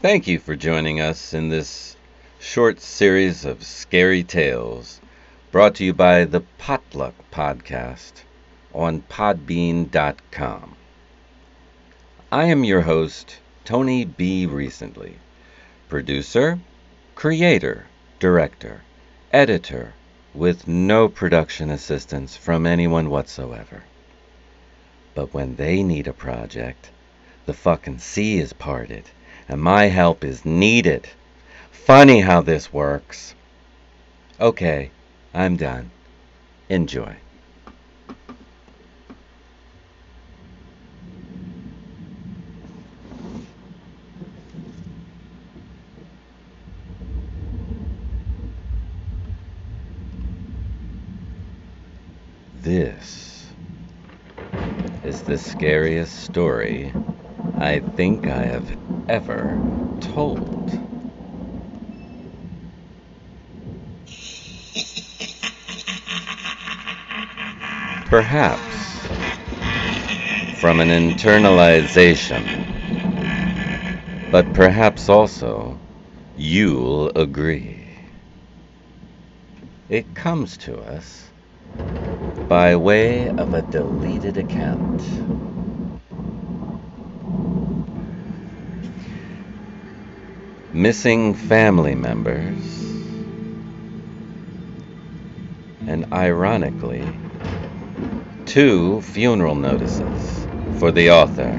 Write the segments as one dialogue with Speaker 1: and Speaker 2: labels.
Speaker 1: Thank you for joining us in this short series of scary tales brought to you by the Potluck Podcast on Podbean.com. I am your host, Tony B. Recently, producer, creator, director, editor, with no production assistance from anyone whatsoever. But when they need a project, the fucking sea is parted, and my help is needed. Funny how this works. Okay, I'm done. Enjoy. This is the scariest story I think I have ever told. Perhaps from an internalization, but perhaps also you'll agree. It comes to us by way of a deleted account. Missing family members, and ironically, two funeral notices for the author.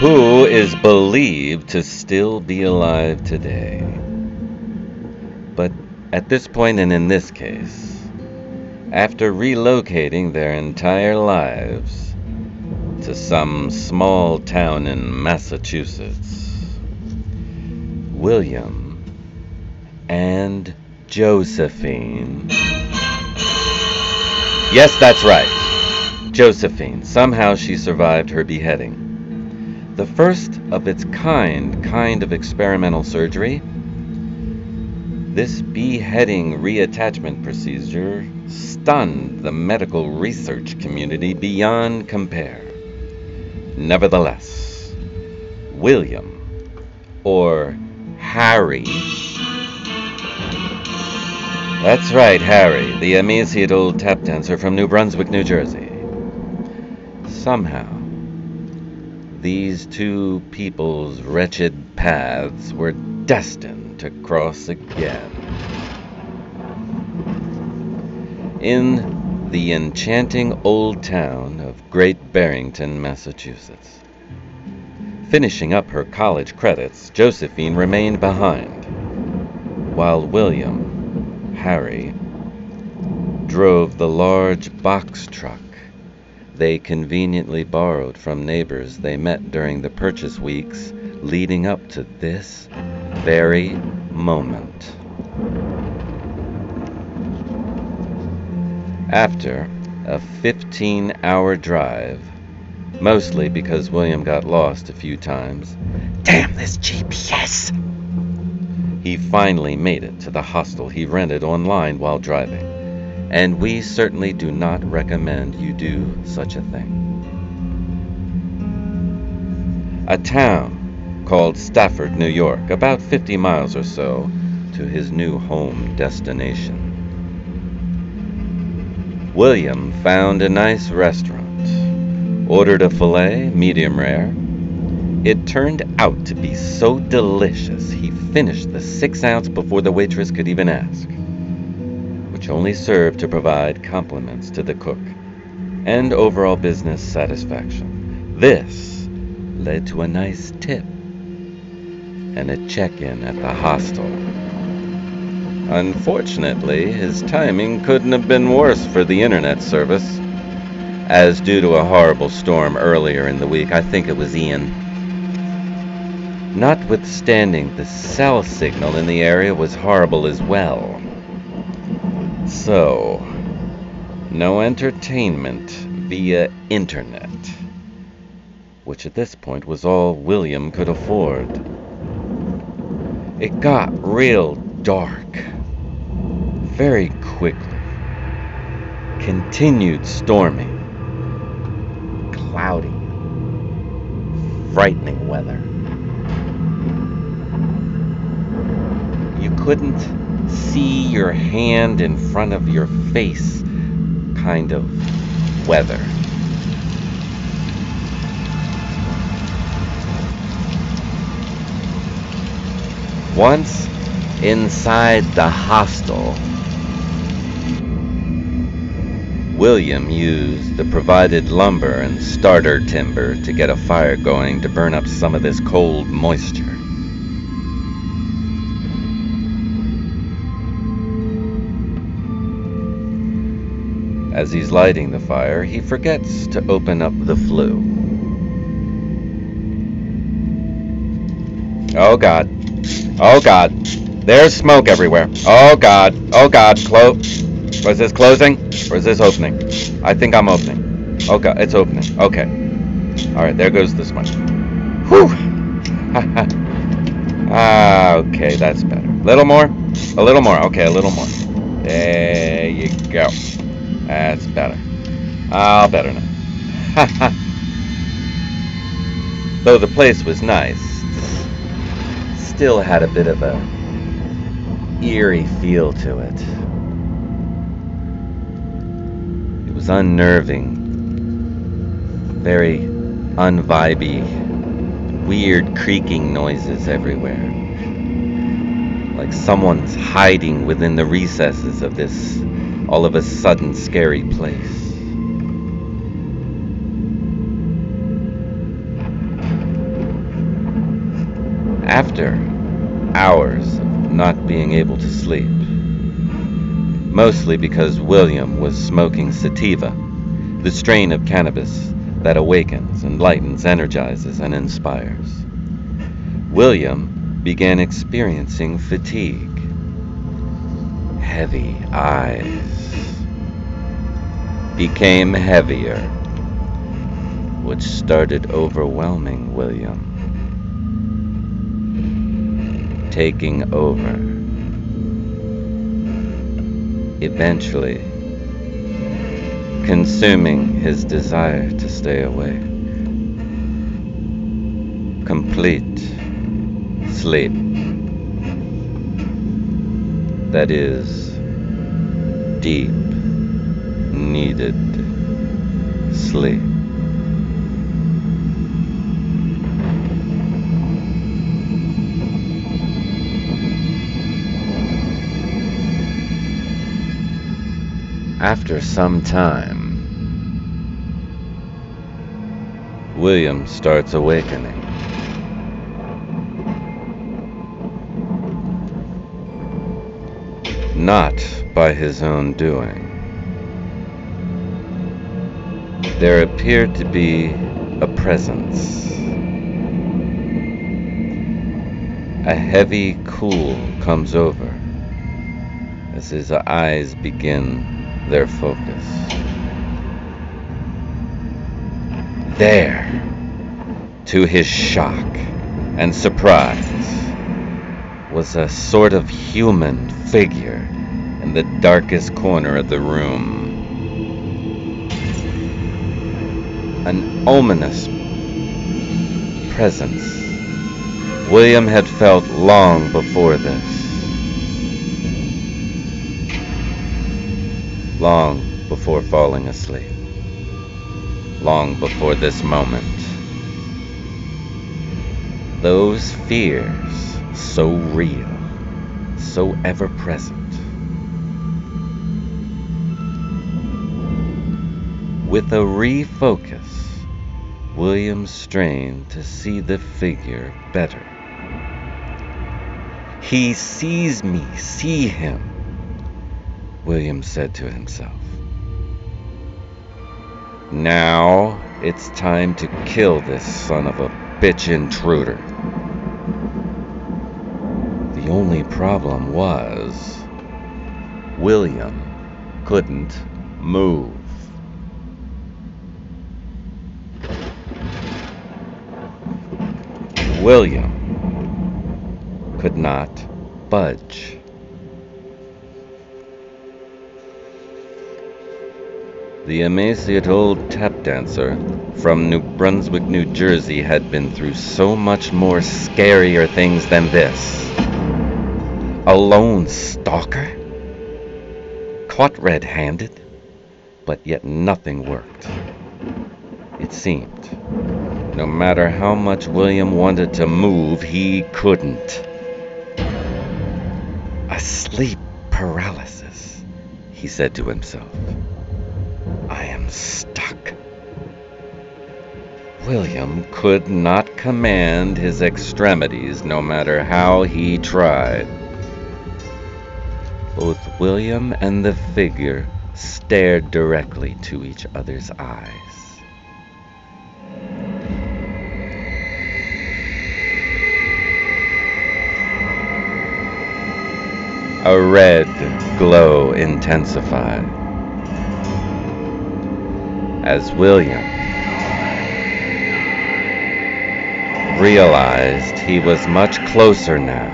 Speaker 1: Who is believed to still be alive today. But at this point, and in this case, after relocating their entire lives to some small town in Massachusetts, William and Josephine. Yes, that's right. Josephine. Somehow she survived her beheading. The first of its kind kind of experimental surgery. This beheading reattachment procedure stunned the medical research community beyond compare. Nevertheless, William, or Harry, that's right, Harry, the emaciate old tap dancer from New Brunswick, New Jersey. Somehow, these two people's wretched paths were destined to cross again. In the enchanting old town of Great Barrington, Massachusetts. Finishing up her college credits, Josephine remained behind, while William, Harry, drove the large box truck they conveniently borrowed from neighbors they met during the purchase weeks leading up to this very moment. After a 15 hour drive, mostly because William got lost a few times,
Speaker 2: Damn this GPS!
Speaker 1: he finally made it to the hostel he rented online while driving. And we certainly do not recommend you do such a thing. A town called Stafford, New York, about 50 miles or so to his new home destination. William found a nice restaurant, ordered a filet, medium rare. It turned out to be so delicious he finished the six ounce before the waitress could even ask, which only served to provide compliments to the cook and overall business satisfaction. This led to a nice tip and a check in at the hostel. Unfortunately, his timing couldn't have been worse for the internet service, as due to a horrible storm earlier in the week, I think it was Ian. Notwithstanding, the cell signal in the area was horrible as well. So, no entertainment via internet, which at this point was all William could afford. It got real dark very quickly. Continued storming. cloudy, frightening weather. You couldn't see your hand in front of your face kind of weather. Once inside the hostel, William used the provided lumber and starter timber to get a fire going to burn up some of this cold moisture. As he's lighting the fire, he forgets to open up the flue. Oh god. Oh god. There's smoke everywhere. Oh god. Oh god. Close. Was this closing? Or is this opening? I think I'm opening. Oh god, it's opening. Okay. Alright, there goes the smoke. Whew. ah, okay, that's better. A little more? A little more. Okay, a little more. There you go. That's better. Oh, better now. Though the place was nice, still had a bit of a eerie feel to it. It was unnerving, very unvibey, weird creaking noises everywhere. Like someone's hiding within the recesses of this all of a sudden scary place. After hours not being able to sleep, mostly because William was smoking sativa, the strain of cannabis that awakens, enlightens, energizes, and inspires, William began experiencing fatigue. Heavy eyes became heavier, which started overwhelming William, taking over. Eventually, consuming his desire to stay away. Complete sleep that is deep, needed sleep. After some time, William starts awakening. not by his own doing. There appeared to be a presence. A heavy cool comes over as his eyes begin their focus. There, to his shock and surprise, was a sort of human figure in the darkest corner of the room. An ominous presence William had felt long before this. Long before falling asleep. Long before this moment. Those fears so real, so ever present. With a refocus, William strained to see the figure better. He sees me, see him, William said to himself. Now it's time to kill this son of a bitch intruder. The only problem was William couldn't move. William could not budge. The emaciate old tap dancer from New Brunswick, New Jersey had been through so much more scarier things than this. A lone stalker? Caught red handed? But yet nothing worked. It seemed. No matter how much William wanted to move, he couldn't. A sleep paralysis, he said to himself. Stuck. William could not command his extremities no matter how he tried. Both William and the figure stared directly to each other's eyes. A red glow intensified as William realized he was much closer now,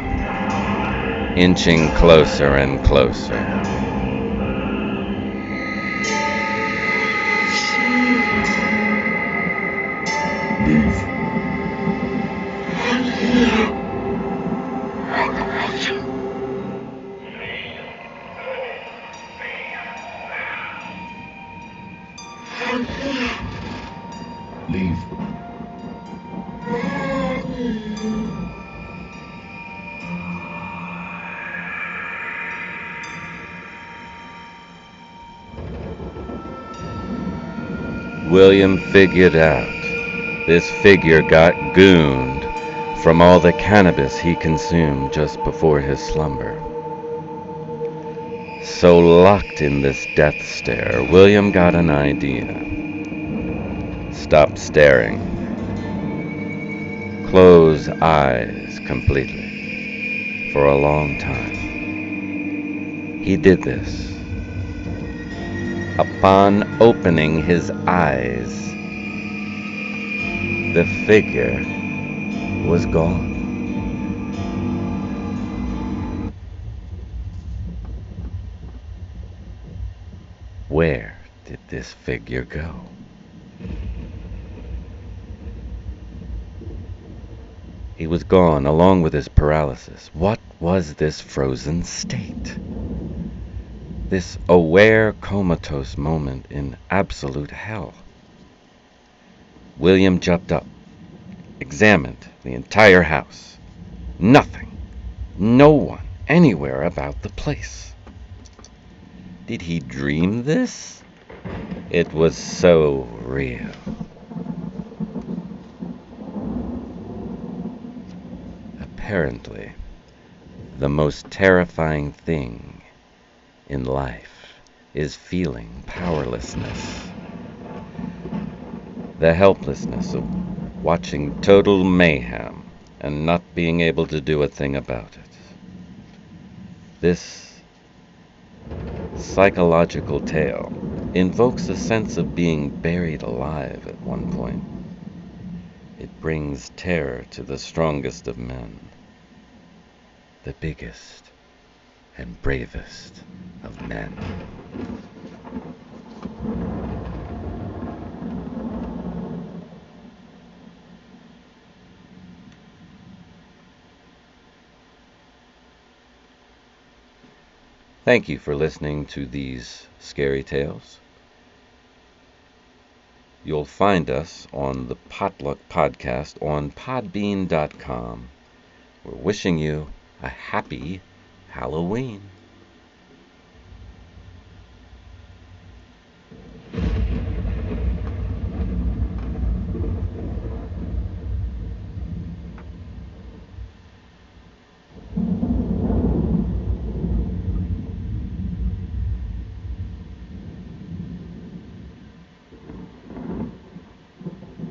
Speaker 1: inching closer and closer.
Speaker 3: Leave.
Speaker 1: William figured out this figure got gooned from all the cannabis he consumed just before his slumber. So locked in this death stare, William got an idea. Stop staring. Close eyes completely for a long time. He did this. Upon opening his eyes, the figure was gone. Where did this figure go? He was gone along with his paralysis. What was this frozen state? This aware comatose moment in absolute hell. William jumped up, examined the entire house. Nothing, no one anywhere about the place. Did he dream this? It was so real. Apparently, the most terrifying thing in life is feeling powerlessness. The helplessness of watching total mayhem and not being able to do a thing about it. This psychological tale invokes a sense of being buried alive at one point. It brings terror to the strongest of men, the biggest and bravest of men. Thank you for listening to these scary tales. You'll find us on the Potluck Podcast on podbean.com. We're wishing you a happy Halloween.